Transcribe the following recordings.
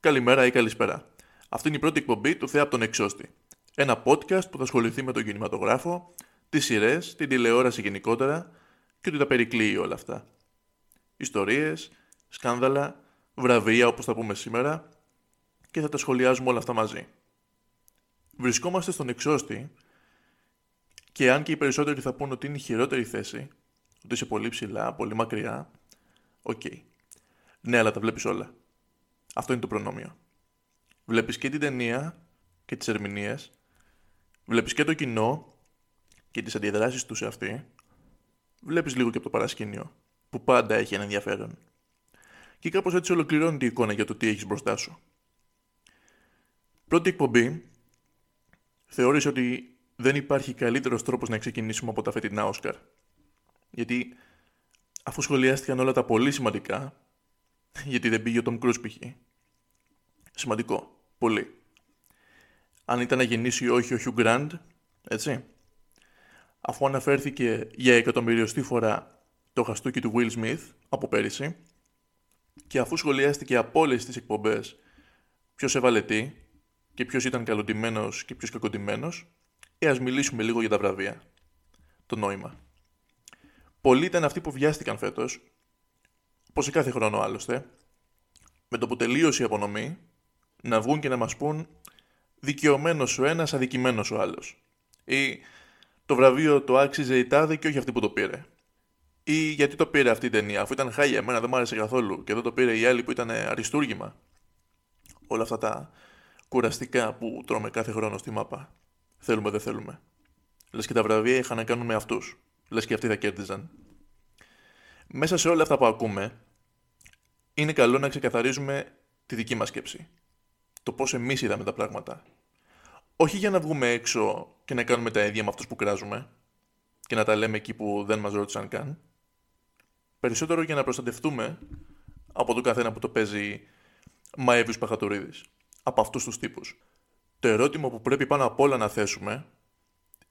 Καλημέρα ή καλησπέρα. Αυτή είναι η πρώτη εκπομπή του Θεά από τον Εξώστη. Ένα podcast που θα ασχοληθεί με τον κινηματογράφο, τις σειρές, την τηλεόραση γενικότερα και ότι τα περικλείει όλα αυτά. Ιστορίες, σκάνδαλα, βραβεία όπως θα πούμε σήμερα και θα τα σχολιάζουμε όλα αυτά μαζί. Βρισκόμαστε στον Εξώστη και αν και οι περισσότεροι θα πούν ότι είναι η χειρότερη θέση, ότι είσαι πολύ ψηλά, πολύ μακριά, οκ. Okay. Ναι, αλλά τα βλέπεις όλα. Αυτό είναι το προνόμιο. Βλέπεις και την ταινία και τις ερμηνείες, βλέπεις και το κοινό και τις αντιδράσεις τους σε αυτή, βλέπεις λίγο και από το παρασκήνιο, που πάντα έχει ένα ενδιαφέρον. Και κάπως έτσι ολοκληρώνει η εικόνα για το τι έχεις μπροστά σου. Πρώτη εκπομπή, θεώρησε ότι δεν υπάρχει καλύτερος τρόπος να ξεκινήσουμε από τα φετινά Όσκαρ. Γιατί αφού σχολιάστηκαν όλα τα πολύ σημαντικά, γιατί δεν πήγε ο Τόμ Κρούς π.χ. Σημαντικό. Πολύ. Αν ήταν να γεννήσει ή όχι ο Χιου Γκραντ, έτσι. Αφού αναφέρθηκε για εκατομμυριωστή φορά το χαστούκι του Will Smith από πέρυσι και αφού σχολιάστηκε από όλες τις εκπομπές ποιος έβαλε τι και ποιος ήταν καλοντημένος και ποιος κακοντημένος, ε, ας μιλήσουμε λίγο για τα βραβεία. Το νόημα. Πολλοί ήταν αυτοί που βιάστηκαν φέτος, όπω σε κάθε χρόνο άλλωστε, με το που τελείωσε η απονομή, να βγουν και να μας πούν δικαιωμένος ο ένας, αδικημένος ο άλλος. Ή το βραβείο το άξιζε η τάδε και όχι αυτή που το πήρε. Ή γιατί το πήρε αυτή η ταινία, αφού ήταν χάλια, εμένα δεν μου άρεσε καθόλου και εδώ το πήρε η άλλη που ήταν αριστούργημα. Όλα αυτά τα κουραστικά που τρώμε κάθε χρόνο στη μάπα. Θέλουμε, δεν θέλουμε. Λες και τα βραβεία είχαν να κάνουν με αυτούς. Λες και αυτοί θα κέρδιζαν. Μέσα σε όλα αυτά που ακούμε, είναι καλό να ξεκαθαρίζουμε τη δική μας σκέψη. Το πώς εμείς είδαμε τα πράγματα. Όχι για να βγούμε έξω και να κάνουμε τα ίδια με αυτούς που κράζουμε και να τα λέμε εκεί που δεν μας ρώτησαν καν. Περισσότερο για να προστατευτούμε από τον καθένα που το παίζει Μαέβιου Παχατουρίδης. Από αυτούς τους τύπους. Το ερώτημα που πρέπει πάνω απ' όλα να θέσουμε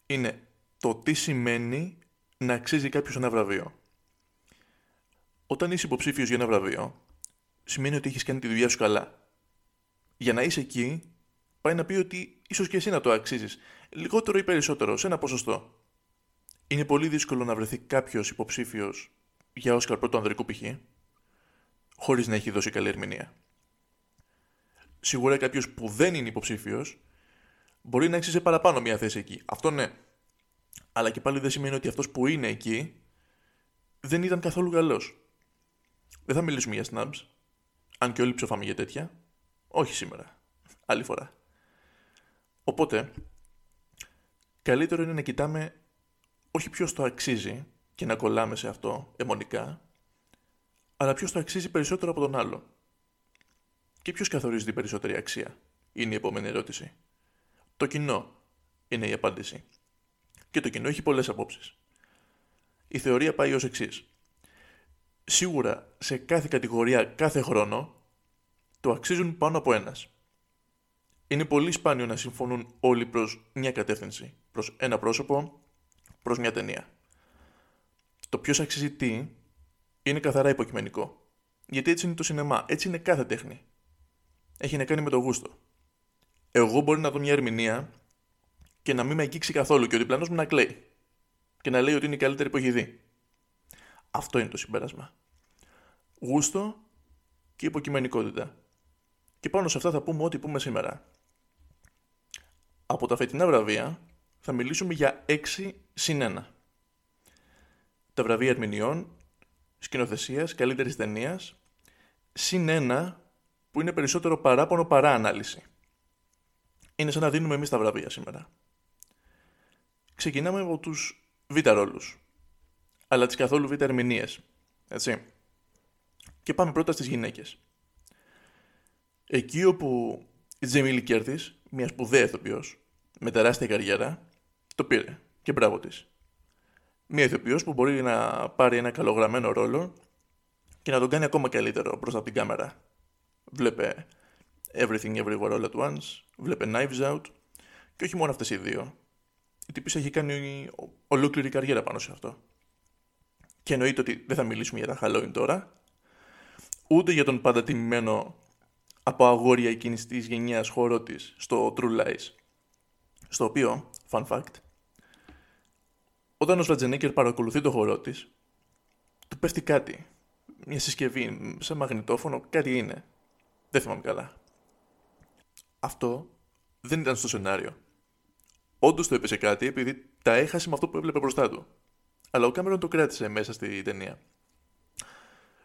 είναι το τι σημαίνει να αξίζει κάποιος ένα βραβείο. Όταν είσαι υποψήφιος για ένα βραβείο, σημαίνει ότι έχεις κάνει τη δουλειά σου καλά. Για να είσαι εκεί, πάει να πει ότι ίσως και εσύ να το αξίζεις, λιγότερο ή περισσότερο, σε ένα ποσοστό. Είναι πολύ δύσκολο να βρεθεί κάποιος υποψήφιος για Όσκαρ πρώτο ανδρικού π.χ. χωρίς να έχει δώσει καλή ερμηνεία. Σίγουρα κάποιος που δεν είναι υποψήφιος μπορεί να αξίζει παραπάνω μια θέση εκεί. Αυτό ναι. Αλλά και πάλι δεν σημαίνει ότι αυτός που είναι εκεί δεν ήταν καθόλου καλός. Δεν θα μιλήσουμε για snubs. Αν και όλοι ψοφάμε για τέτοια. Όχι σήμερα. Άλλη φορά. Οπότε, καλύτερο είναι να κοιτάμε όχι ποιος το αξίζει και να κολλάμε σε αυτό αιμονικά, αλλά ποιος το αξίζει περισσότερο από τον άλλο. Και ποιος καθορίζει την περισσότερη αξία, είναι η επόμενη ερώτηση. Το κοινό είναι η απάντηση. Και το κοινό έχει πολλές απόψεις. Η θεωρία πάει ως εξής. Σίγουρα σε κάθε κατηγορία κάθε χρόνο το αξίζουν πάνω από ένας. Είναι πολύ σπάνιο να συμφωνούν όλοι προς μια κατεύθυνση, προς ένα πρόσωπο, προς μια ταινία. Το ποιος αξίζει τι είναι καθαρά υποκειμενικό. Γιατί έτσι είναι το σινεμά, έτσι είναι κάθε τέχνη. Έχει να κάνει με το γούστο. Εγώ μπορεί να δω μια ερμηνεία και να μην με αγγίξει καθόλου και ο διπλανός μου να κλαίει. Και να λέει ότι είναι η καλύτερη που έχει δει. Αυτό είναι το συμπέρασμα. Γούστο και υποκειμενικότητα. Και πάνω σε αυτά θα πούμε ό,τι πούμε σήμερα. Από τα φετινά βραβεία θα μιλήσουμε για 6 συν 1. Τα βραβεία ερμηνεών, σκηνοθεσίας, καλύτερης ταινίας, συν 1 που είναι περισσότερο παράπονο παρά ανάλυση. Είναι σαν να δίνουμε εμείς τα βραβεία σήμερα. Ξεκινάμε από τους β' ρόλους, αλλά τις καθόλου β' ερμηνείες. Έτσι. Και πάμε πρώτα στις γυναίκες. Εκεί όπου η Τζέιμι Λι Κέρτις, μια σπουδαία ηθοποιός, με τεράστια καριέρα, το πήρε. Και μπράβο της. Μια ηθοποιός που μπορεί να πάρει ένα καλογραμμένο ρόλο και να τον κάνει ακόμα καλύτερο μπροστά από την κάμερα. Βλέπε Everything Everywhere All at Once, βλέπε Knives Out και όχι μόνο αυτές οι δύο. Η τύπης έχει κάνει ολόκληρη καριέρα πάνω σε αυτό. Και εννοείται ότι δεν θα μιλήσουμε για τα Halloween τώρα, ούτε για τον πάντα τιμημένο από αγόρια εκείνης της γενιάς χώρο της στο True Lies. Στο οποίο, fun fact, όταν ο Σβατζενέκερ παρακολουθεί το χώρο της, του πέφτει κάτι. Μια συσκευή, σε μαγνητόφωνο, κάτι είναι. Δεν θυμάμαι καλά. Αυτό δεν ήταν στο σενάριο. Όντως το έπεσε κάτι επειδή τα έχασε με αυτό που έβλεπε μπροστά του. Αλλά ο Κάμερον το κράτησε μέσα στη ταινία.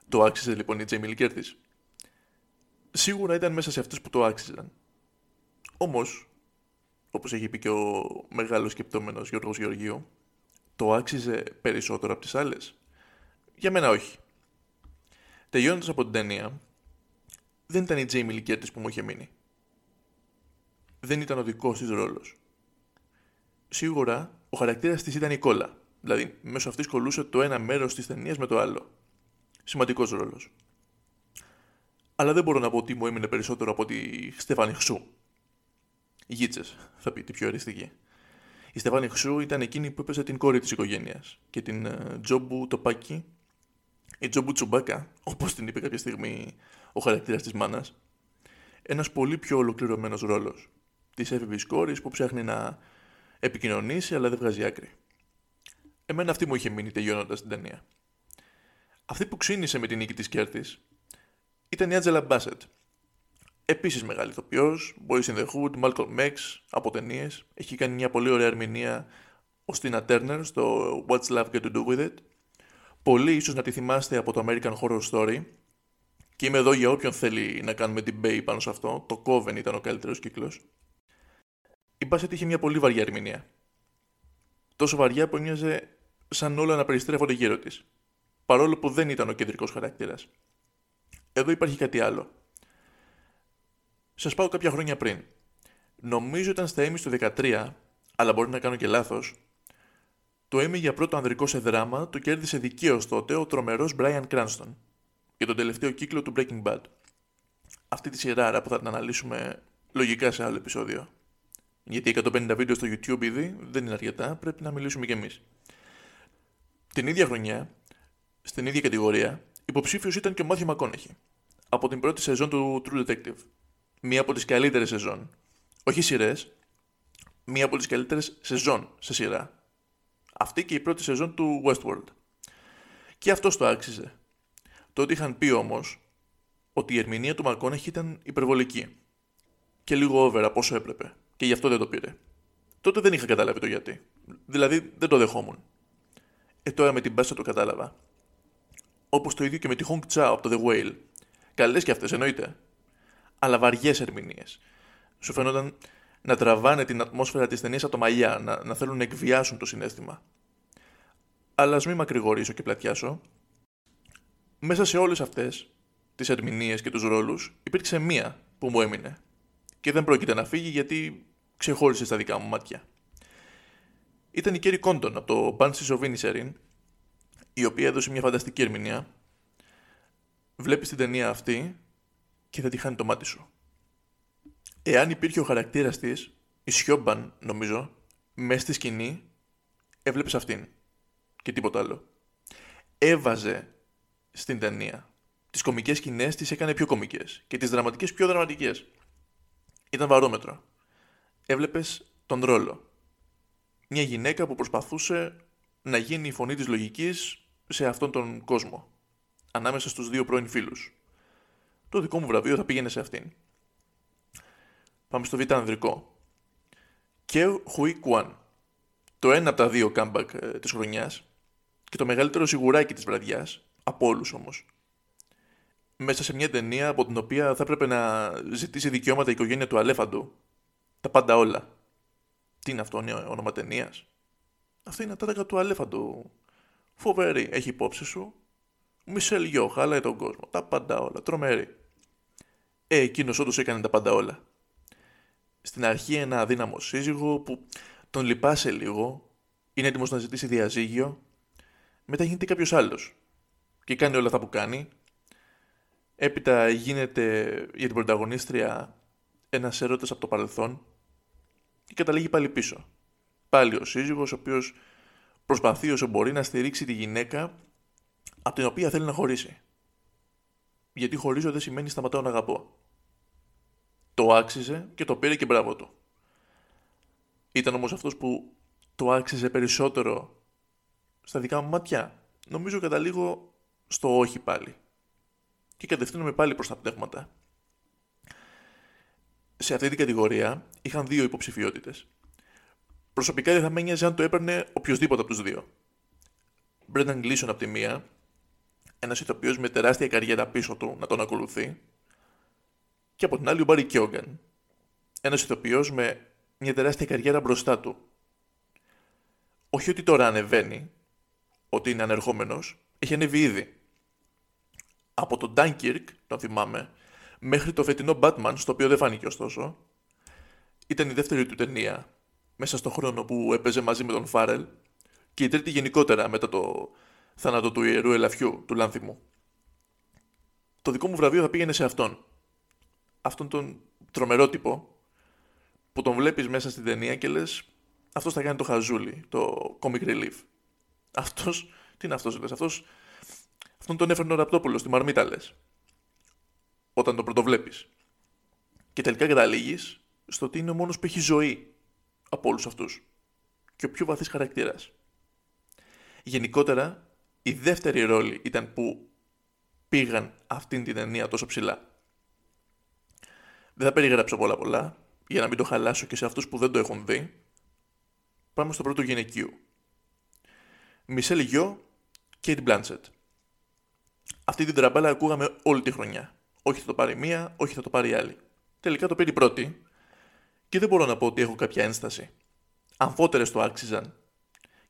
Το άξιζε λοιπόν η Τζέιμι Λικέρτη. Σίγουρα ήταν μέσα σε αυτούς που το άξιζαν. Όμως, όπως έχει πει και ο μεγάλος σκεπτόμενος Γιώργος Γεωργίου, το άξιζε περισσότερο από τις άλλες. Για μένα όχι. Τελειώνοντας από την ταινία, δεν ήταν η Τζέιμι Λικέρτη που μου είχε μείνει. Δεν ήταν ο δικός της ρόλος. Σίγουρα ο χαρακτήρας της ήταν η κόλλα. Δηλαδή, μέσω αυτής κολούσε το ένα μέρος της ταινίας με το άλλο. Σημαντικός ρόλος. Αλλά δεν μπορώ να πω ότι μου έμεινε περισσότερο από τη Στέφανη Χσού. Γίτσες, θα πει τη πιο αριστική. Η Στέφανη Χσού ήταν εκείνη που έπαιζε την κόρη της οικογένειας και την uh, Τζόμπου Τοπάκη, η Τζόμπου Τσουμπάκα, όπως την είπε κάποια στιγμή ο χαρακτήρας της μάνας. Ένας πολύ πιο ολοκληρωμένος ρόλος. Της έφηβη κόρης που ψάχνει να επικοινωνήσει αλλά δεν βγάζει άκρη. Εμένα αυτή μου είχε μείνει τελειώνοντας την ταινία. Αυτή που ξύνησε με την νίκη της Κέρτης ήταν η Άντζελα Μπάσετ. Επίσης μεγάλη ηθοποιός, Boys in the Hood, Malcolm X από ταινίες. Έχει κάνει μια πολύ ωραία ερμηνεία ο Στίνα Turner στο What's Love Got to Do With It. Πολλοί ίσως να τη θυμάστε από το American Horror Story. Και είμαι εδώ για όποιον θέλει να κάνουμε debate πάνω σε αυτό. Το Coven ήταν ο καλύτερος κύκλος. Η Μπάσετ είχε μια πολύ βαριά ερμηνεία. Τόσο βαριά που έμοιαζε σαν όλα να περιστρέφονται γύρω της. Παρόλο που δεν ήταν ο κεντρικός χαρακτήρας. Εδώ υπάρχει κάτι άλλο. Σας πάω κάποια χρόνια πριν. Νομίζω ήταν στα Emmy του 13, αλλά μπορεί να κάνω και λάθος. Το Emmy για πρώτο ανδρικό σε δράμα το κέρδισε δικαίως τότε ο τρομερός Brian Cranston για τον τελευταίο κύκλο του Breaking Bad. Αυτή τη σειρά που θα την αναλύσουμε λογικά σε άλλο επεισόδιο. Γιατί 150 βίντεο στο YouTube ήδη δεν είναι αρκετά, πρέπει να μιλήσουμε κι εμείς. Την ίδια χρονιά, στην ίδια κατηγορία, υποψήφιος ήταν και ο Μάθιο Μακόνεχη. Από την πρώτη σεζόν του True Detective. Μία από τις καλύτερες σεζόν. Όχι σειρές, μία από τις καλύτερες σεζόν σε σειρά. Αυτή και η πρώτη σεζόν του Westworld. Και αυτό το άξιζε. Τότε είχαν πει όμως ότι η ερμηνεία του Μακόνεχη ήταν υπερβολική. Και λίγο over από όσο έπρεπε και γι' αυτό δεν το πήρε. Τότε δεν είχα καταλάβει το γιατί. Δηλαδή δεν το δεχόμουν. Ε, τώρα με την μπάσα το κατάλαβα. Όπως το ίδιο και με τη Hong Chao από το The Whale. Καλές και αυτές εννοείται. Αλλά βαριές ερμηνείες. Σου φαίνονταν να τραβάνε την ατμόσφαιρα της ταινίας από το μαλλιά, να, να θέλουν να εκβιάσουν το συνέστημα. Αλλά ας μην μακρηγορήσω και πλατιάσω. Μέσα σε όλες αυτές τις ερμηνείες και τους ρόλους υπήρξε μία που μου έμεινε και δεν πρόκειται να φύγει γιατί ξεχώρισε στα δικά μου μάτια. Ήταν η Κέρι Κόντον από το Banshees of Inisherin, η οποία έδωσε μια φανταστική ερμηνεία. Βλέπεις την ταινία αυτή και θα τη χάνει το μάτι σου. Εάν υπήρχε ο χαρακτήρας της, η Σιόμπαν, νομίζω, μέσα στη σκηνή, έβλεπες αυτήν. Και τίποτα άλλο. Έβαζε στην ταινία. Τις κομικές σκηνές τις έκανε πιο κομικές και τις δραματικές πιο δραματικές. Ήταν βαρόμετρο. Έβλεπες τον ρόλο. Μια γυναίκα που προσπαθούσε να γίνει η φωνή της λογικής σε αυτόν τον κόσμο. Ανάμεσα στους δύο πρώην φίλους. Το δικό μου βραβείο θα πήγαινε σε αυτήν. Πάμε στο β' ανδρικό. Και Χουί Κουάν. Το ένα από τα δύο κάμπακ ε, της χρονιάς και το μεγαλύτερο σιγουράκι της βραδιάς, από όλους όμως μέσα σε μια ταινία από την οποία θα έπρεπε να ζητήσει δικαιώματα η οικογένεια του Αλέφαντου. Τα πάντα όλα. Τι είναι αυτό, είναι όνομα ταινίας; Αυτή είναι τα τάκα του Αλέφαντου. Φοβερή, έχει υπόψη σου. Μισελ Γιώ, χαλάει τον κόσμο. Τα πάντα όλα. Τρομερή. Ε, εκείνος όντως έκανε τα πάντα όλα. Στην αρχή ένα αδύναμο σύζυγο που τον λυπάσαι λίγο, είναι έτοιμος να ζητήσει διαζύγιο, μετά γίνεται κάποιος άλλος. Και κάνει όλα αυτά που κάνει, Έπειτα γίνεται για την πρωταγωνίστρια ένας έρωτα από το παρελθόν και καταλήγει πάλι πίσω. Πάλι ο σύζυγος ο οποίος προσπαθεί όσο μπορεί να στηρίξει τη γυναίκα από την οποία θέλει να χωρίσει. Γιατί χωρίζω δεν σημαίνει σταματάω να αγαπώ. Το άξιζε και το πήρε και μπράβο του. Ήταν όμως αυτός που το άξιζε περισσότερο στα δικά μου μάτια. Νομίζω καταλήγω στο όχι πάλι. Και κατευθύνομαι πάλι προς τα πνεύματα. Σε αυτή την κατηγορία είχαν δύο υποψηφιότητες. Προσωπικά δεν θα με νοιάζει αν το έπαιρνε οποιοδήποτε από τους δύο. Μπρένταν Γκλίσον από τη μία, ένας ηθοποιός με τεράστια καριέρα πίσω του να τον ακολουθεί, και από την άλλη ο Μπάρι Κιόγκαν, ένας ηθοποιός με μια τεράστια καριέρα μπροστά του. Όχι ότι τώρα ανεβαίνει, ότι είναι ανερχόμενος, έχει ανέβει ήδη. Από τον Dunkirk, το θυμάμαι, μέχρι το φετινό Batman, στο οποίο δεν φάνηκε ωστόσο, ήταν η δεύτερη του ταινία, μέσα στον χρόνο που έπαιζε μαζί με τον Φάρελ, και η τρίτη γενικότερα μετά το θάνατο του ιερού ελαφιού, του Λάνθιμου. Το δικό μου βραβείο θα πήγαινε σε αυτόν. Αυτόν τον τρομερό που τον βλέπεις μέσα στην ταινία και λες αυτός θα κάνει το χαζούλι, το comic relief. Αυτός, τι είναι αυτός λες, αυτός, αυτόν τον έφερνε ο Ραπτόπουλος στη Μαρμίτα λες. Όταν τον πρωτοβλέπεις. Και τελικά καταλήγεις στο ότι είναι ο μόνος που έχει ζωή από όλους αυτούς. Και ο πιο βαθύς χαρακτήρας. Γενικότερα, η δεύτερη ρόλη ήταν που πήγαν αυτήν την ταινία τόσο ψηλά. Δεν θα περιγράψω πολλά πολλά, για να μην το χαλάσω και σε αυτούς που δεν το έχουν δει. Πάμε στο πρώτο γυναικείο. Μισελ Γιο, Κέιτ Μπλάντσετ. Αυτή την τραμπάλα ακούγαμε όλη τη χρονιά. Όχι θα το πάρει μία, όχι θα το πάρει άλλη. Τελικά το πήρε η πρώτη και δεν μπορώ να πω ότι έχω κάποια ένσταση. Αμφότερες το άξιζαν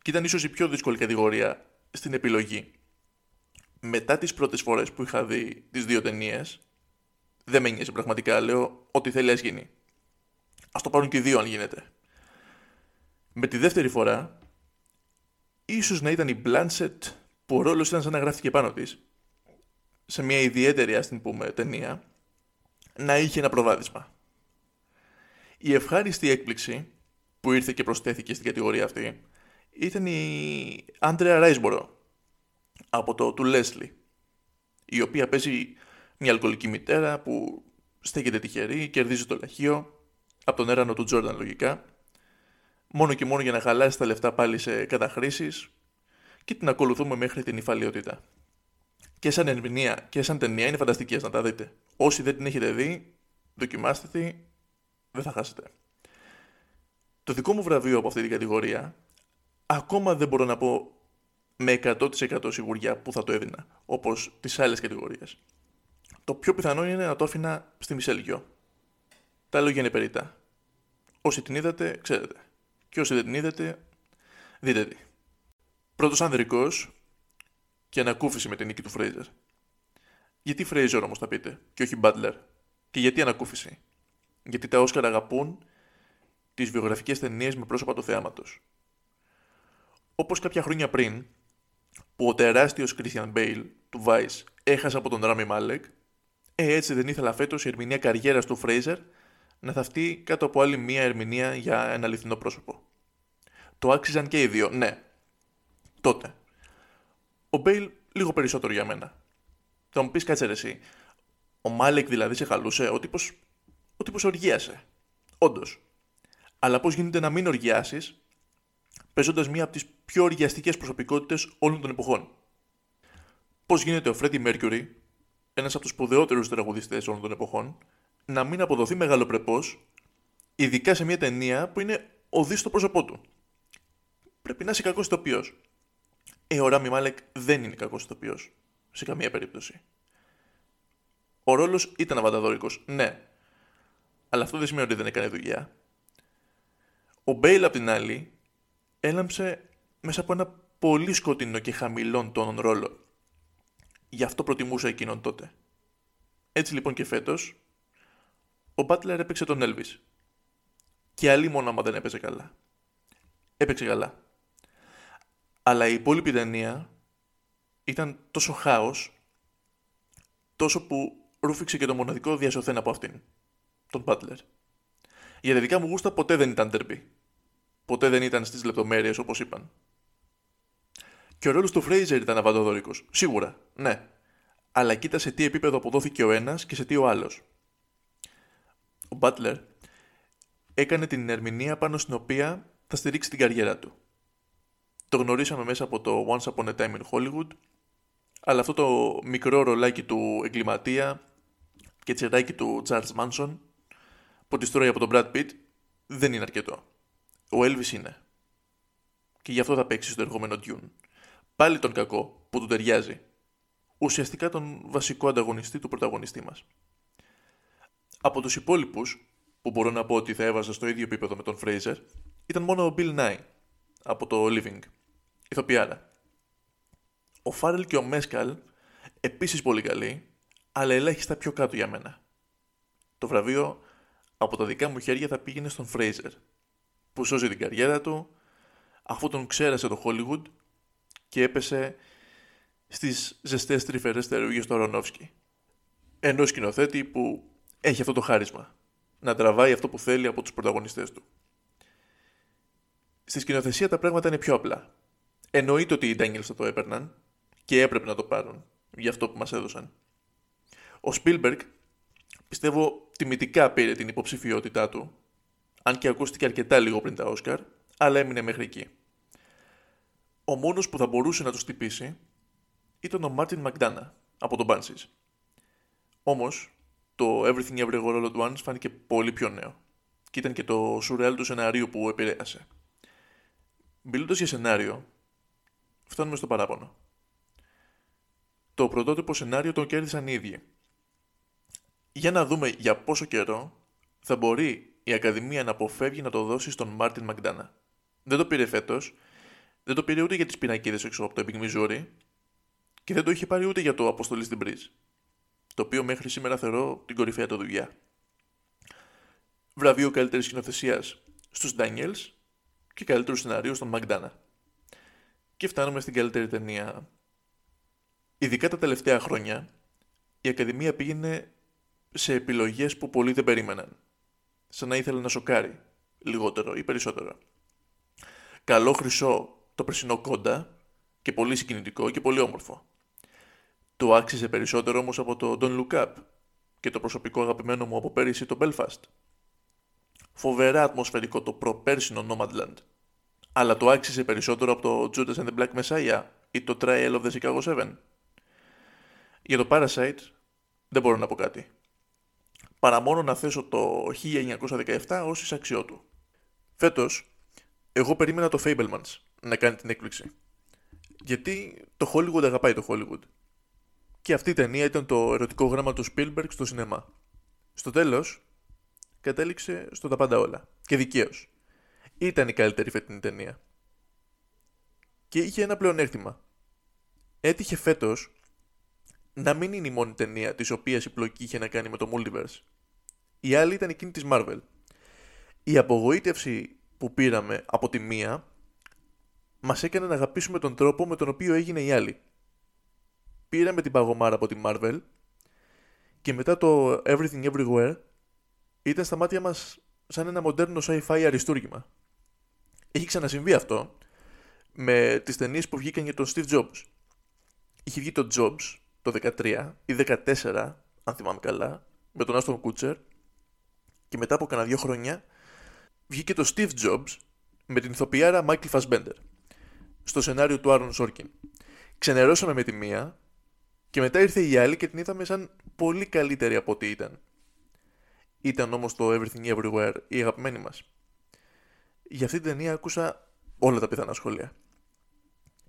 και ήταν ίσως η πιο δύσκολη κατηγορία στην επιλογή. Μετά τις πρώτες φορές που είχα δει τις δύο ταινίες, δεν με νοιάζει πραγματικά, λέω ότι θέλει ας γίνει. Ας το πάρουν και οι δύο αν γίνεται. Με τη δεύτερη φορά, ίσως να ήταν η Blanchett που ο ρόλος ήταν σαν να γράφτηκε πάνω της, σε μια ιδιαίτερη ας την πούμε ταινία, να είχε ένα προβάδισμα. Η ευχάριστη έκπληξη που ήρθε και προσθέθηκε στην κατηγορία αυτή ήταν η Άντρεα Ράισμπορο από το του Λέσλι, η οποία παίζει μια αλκοολική μητέρα που στέκεται τυχερή, κερδίζει το λαχείο, από τον έρανο του Τζόρνταν λογικά, μόνο και μόνο για να χαλάσει τα λεφτά πάλι σε καταχρήσεις και την ακολουθούμε μέχρι την υφαλιότητα. Και σαν ερμηνεία και σαν ταινία είναι φανταστικές να τα δείτε. Όσοι δεν την έχετε δει, δοκιμάστε τη, δεν θα χάσετε. Το δικό μου βραβείο από αυτή την κατηγορία ακόμα δεν μπορώ να πω με 100% σιγουριά που θα το έδινα, όπως τις άλλες κατηγορίες. Το πιο πιθανό είναι να το άφηνα στη Μισελγιό. Τα λόγια είναι περίτα. Όσοι την είδατε, ξέρετε. Και όσοι δεν την είδατε, δείτε τη. Πρώτος ανδρικός και ανακούφιση με την νίκη του Φρέιζερ. Γιατί Φρέιζερ όμως θα πείτε, και όχι Μπάτλερ. Και γιατί ανακούφιση. Γιατί τα Όσκαρ αγαπούν τις βιογραφικές ταινίες με πρόσωπα του θεάματος. Όπως κάποια χρόνια πριν, που ο τεράστιος Christian Bale του Vice έχασε από τον Rami Malek, ε, έτσι δεν ήθελα φέτος η ερμηνεία καριέρας του Fraser να θαυτεί κάτω από άλλη μία ερμηνεία για ένα αληθινό πρόσωπο. Το άξιζαν και οι δύο, ναι. Τότε. Ο Μπέιλ λίγο περισσότερο για μένα. Θα μου πεις κάτσε ρε εσύ. Ο Μάλεκ δηλαδή σε χαλούσε, ο τύπος, ο τύπος οργίασε. Όντως. Αλλά πώς γίνεται να μην οργιάσεις παίζοντας μία από τις πιο οργιαστικές προσωπικότητες όλων των εποχών; Πώς γίνεται ο Φρέντι Μέρκιουρι, ένας από τους σπουδαιότερους τραγουδιστές όλων των εποχών, να μην αποδοθεί μεγαλοπρεπώ, ειδικά σε μια ταινία που είναι οδύς στο πρόσωπό του; Πρέπει να είσαι κακός ηθοποιός. Ε, ο Ράμι Μάλεκ δεν είναι κακός ηθοποιός. Σε καμία περίπτωση. Ο ρόλος ήταν αβανταδόρικος, ναι. Αλλά αυτό δεν σημαίνει ότι δεν έκανε δουλειά. Ο Μπέιλ, απ' την άλλη, έλαμψε μέσα από ένα πολύ σκοτεινό και χαμηλόν τόνον ρόλο. Γι' αυτό προτιμούσα εκείνον τότε. Έτσι λοιπόν και φέτος, ο Μπάτλερ έπαιξε τον Elvis. Και άλλη μόνο άμα δεν έπαιζε καλά. Έπαιξε καλά. Αλλά η υπόλοιπη ταινία ήταν τόσο χάος, τόσο που ρούφηξε και το μοναδικό διασωθέν από αυτήν, τον Μπάτλερ. Για τα δικά μου γούστα ποτέ δεν ήταν τερμπή ποτέ δεν ήταν στις λεπτομέρειες όπως είπαν. Και ο ρόλος του Φρέιζερ ήταν αβαντοδόρικο. Σίγουρα, ναι. Αλλά κοίτα σε τι επίπεδο αποδόθηκε ο ένας και σε τι ο άλλος. ο Butler, έκανε την ερμηνεία πάνω στην οποία θα στηρίξει την καριέρα του. Το γνωρίσαμε μέσα από το Once Upon a Time in Hollywood, αλλά αυτό το μικρό ρολάκι του εγκληματία και τσεράκι του Charles Manson που τη τρώει από τον Brad Pitt δεν είναι αρκετό. Ο Elvis είναι. Και γι' αυτό θα παίξει στο ερχόμενο Dune. Πάλι τον κακό που του ταιριάζει. Ουσιαστικά τον βασικό ανταγωνιστή του πρωταγωνιστή μας. Από τους υπόλοιπους, που μπορώ να πω ότι θα έβαζα στο ίδιο επίπεδο με τον Fraser, ήταν μόνο ο Bill Nye από το Living. Ηθοποιάρα. Ο Φάρελ και ο Μέσκαλ επίσης πολύ καλοί, αλλά ελάχιστα πιο κάτω για μένα. Το βραβείο από τα δικά μου χέρια θα πήγαινε στον Fraser, που σώζει την καριέρα του, αφού τον ξέρασε το Hollywood και έπεσε στις ζεστές τρυφερές θερούγες του Αρονόφσκι. Ενός σκηνοθέτη που έχει αυτό το χάρισμα, να τραβάει αυτό που θέλει από τους πρωταγωνιστές του. Στη σκηνοθεσία τα πράγματα είναι πιο απλά. Εννοείται ότι οι Daniels θα το έπαιρναν και έπρεπε να το πάρουν για αυτό που μας έδωσαν. Ο Spielberg πιστεύω τιμητικά πήρε την υποψηφιότητά του, αν και ακούστηκε αρκετά λίγο πριν τα Όσκαρ, αλλά έμεινε μέχρι εκεί. Ο μόνος που θα μπορούσε να τους τυπήσει ήταν ο Μάρτιν Μακντόνα από τον Banshees. Όμως, το Everything Everywhere All at Once φάνηκε πολύ πιο νέο και ήταν και το σουρεάλ του σενάριου που επηρέασε. Μιλώντας για σενάριο, φτάνουμε στο παράπονο. Το πρωτότυπο σενάριο τον κέρδισαν οι ίδιοι. Για να δούμε για πόσο καιρό θα μπορεί η Ακαδημία να αποφεύγει να το δώσει στον Μάρτιν Μακντόνα. Δεν το πήρε φέτος, δεν το πήρε ούτε για τις πινακίδες έξω από το Epic Missouri και δεν το είχε πάρει ούτε για το Αποστολή στην Μπρίζ. Το οποίο μέχρι σήμερα θεωρώ την κορυφαία του δουλειά. Βραβείο καλύτερης σκηνοθεσίας στους Daniels και καλύτερου σενάριου στον Μακδάνα. Και φτάνουμε στην καλύτερη ταινία. Ειδικά τα τελευταία χρόνια, η Ακαδημία πήγαινε σε επιλογές που πολλοί δεν περίμεναν. Σαν να ήθελε να σοκάρει, λιγότερο ή περισσότερο. Καλό χρυσό το πρεσινό κόντα και πολύ συγκινητικό και πολύ όμορφο. Το άξιζε περισσότερο όμως από το Don't Look Up και το προσωπικό αγαπημένο μου από πέρυσι το Belfast. Φοβερά ατμοσφαιρικό το προπέρσινο Nomadland. Αλλά το άξιζε περισσότερο από το Judas and the Black Messiah ή το Trial of the Chicago 7. Για το Parasite δεν μπορώ να πω κάτι. Παρά μόνο να θέσω το 1917 ως εισαξιό του. Φέτος, εγώ περίμενα το Fablemans να κάνει την έκπληξη. Γιατί το Hollywood αγαπάει το Hollywood. Και αυτή η ταινία ήταν το ερωτικό γράμμα του Spielberg στο σινεμά. Στο τέλος, κατέληξε στο τα πάντα όλα. Και δικαίως. Ήταν η καλύτερη φετινή ταινία. Και είχε ένα πλεονέκτημα. Έτυχε φέτος να μην είναι η μόνη ταινία της οποίας η πλοκή είχε να κάνει με το Multiverse. Η άλλη ήταν εκείνη της Marvel. Η απογοήτευση που πήραμε από τη μία μας έκανε να αγαπήσουμε τον τρόπο με τον οποίο έγινε η άλλη. Πήραμε την παγωμάρα από τη Marvel και μετά το Everything Everywhere ήταν στα μάτια μας σαν ένα μοντέρνο sci-fi αριστούργημα. Έχει ξανασυμβεί αυτό με τις ταινίες που βγήκαν για τον Steve Jobs. Είχε βγει το Jobs το 13 ή 14, αν θυμάμαι καλά, με τον Άστον Κούτσερ και μετά από κανένα δύο χρόνια βγήκε το Steve Jobs με την ηθοποιάρα Michael Fassbender στο σενάριο του Άρον Σόρκιν. Ξενερώσαμε με τη μία και μετά ήρθε η άλλη και την είδαμε σαν πολύ καλύτερη από ό,τι ήταν. Ήταν όμως το Everything Everywhere η αγαπημένη μας. Για αυτή την ταινία άκουσα όλα τα πιθανά σχόλια.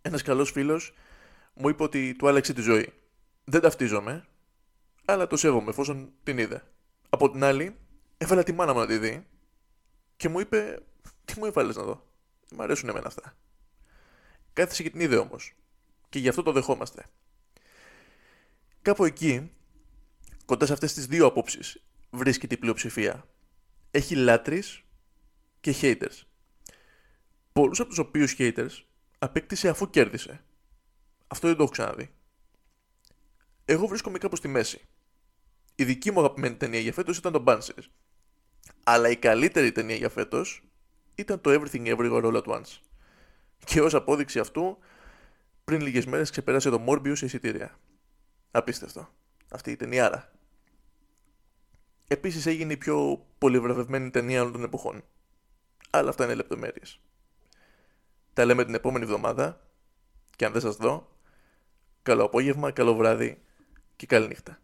Ένας καλός φίλος μου είπε ότι του άλλαξε τη ζωή. Δεν ταυτίζομαι, αλλά το σέβομαι εφόσον την είδε. Από την άλλη, έβαλα τη μάνα μου να τη δει και μου είπε: Τι μου έβαλες να δω; Μ' αρέσουν εμένα αυτά. Κάθισε και την είδε όμως. Και γι' αυτό το δεχόμαστε. Κάπου εκεί, κοντά σε αυτές τις δύο απόψεις, βρίσκεται η πλειοψηφία. Έχει λάτρεις και haters. Πολλούς από τους οποίους haters απέκτησε αφού κέρδισε. Αυτό δεν το έχω ξαναδεί. Εγώ βρίσκομαι κάπου στη μέση. Η δική μου αγαπημένη ταινία για φέτος ήταν το Banshees. Αλλά η καλύτερη ταινία για φέτος ήταν το Everything Everywhere All at Once. Και ως απόδειξη αυτού, πριν λίγες μέρες ξεπέρασε το Morbius σε εισιτήρια. Απίστευτο. Αυτή η ταινιάρα. Επίσης έγινε η πιο πολύ βραβευμένη ταινία όλων των εποχών. Αλλά αυτά είναι λεπτομέρειες. Τα λέμε την επόμενη εβδομάδα και αν δεν σας δω, καλό απόγευμα, καλό βράδυ και καλή νύχτα.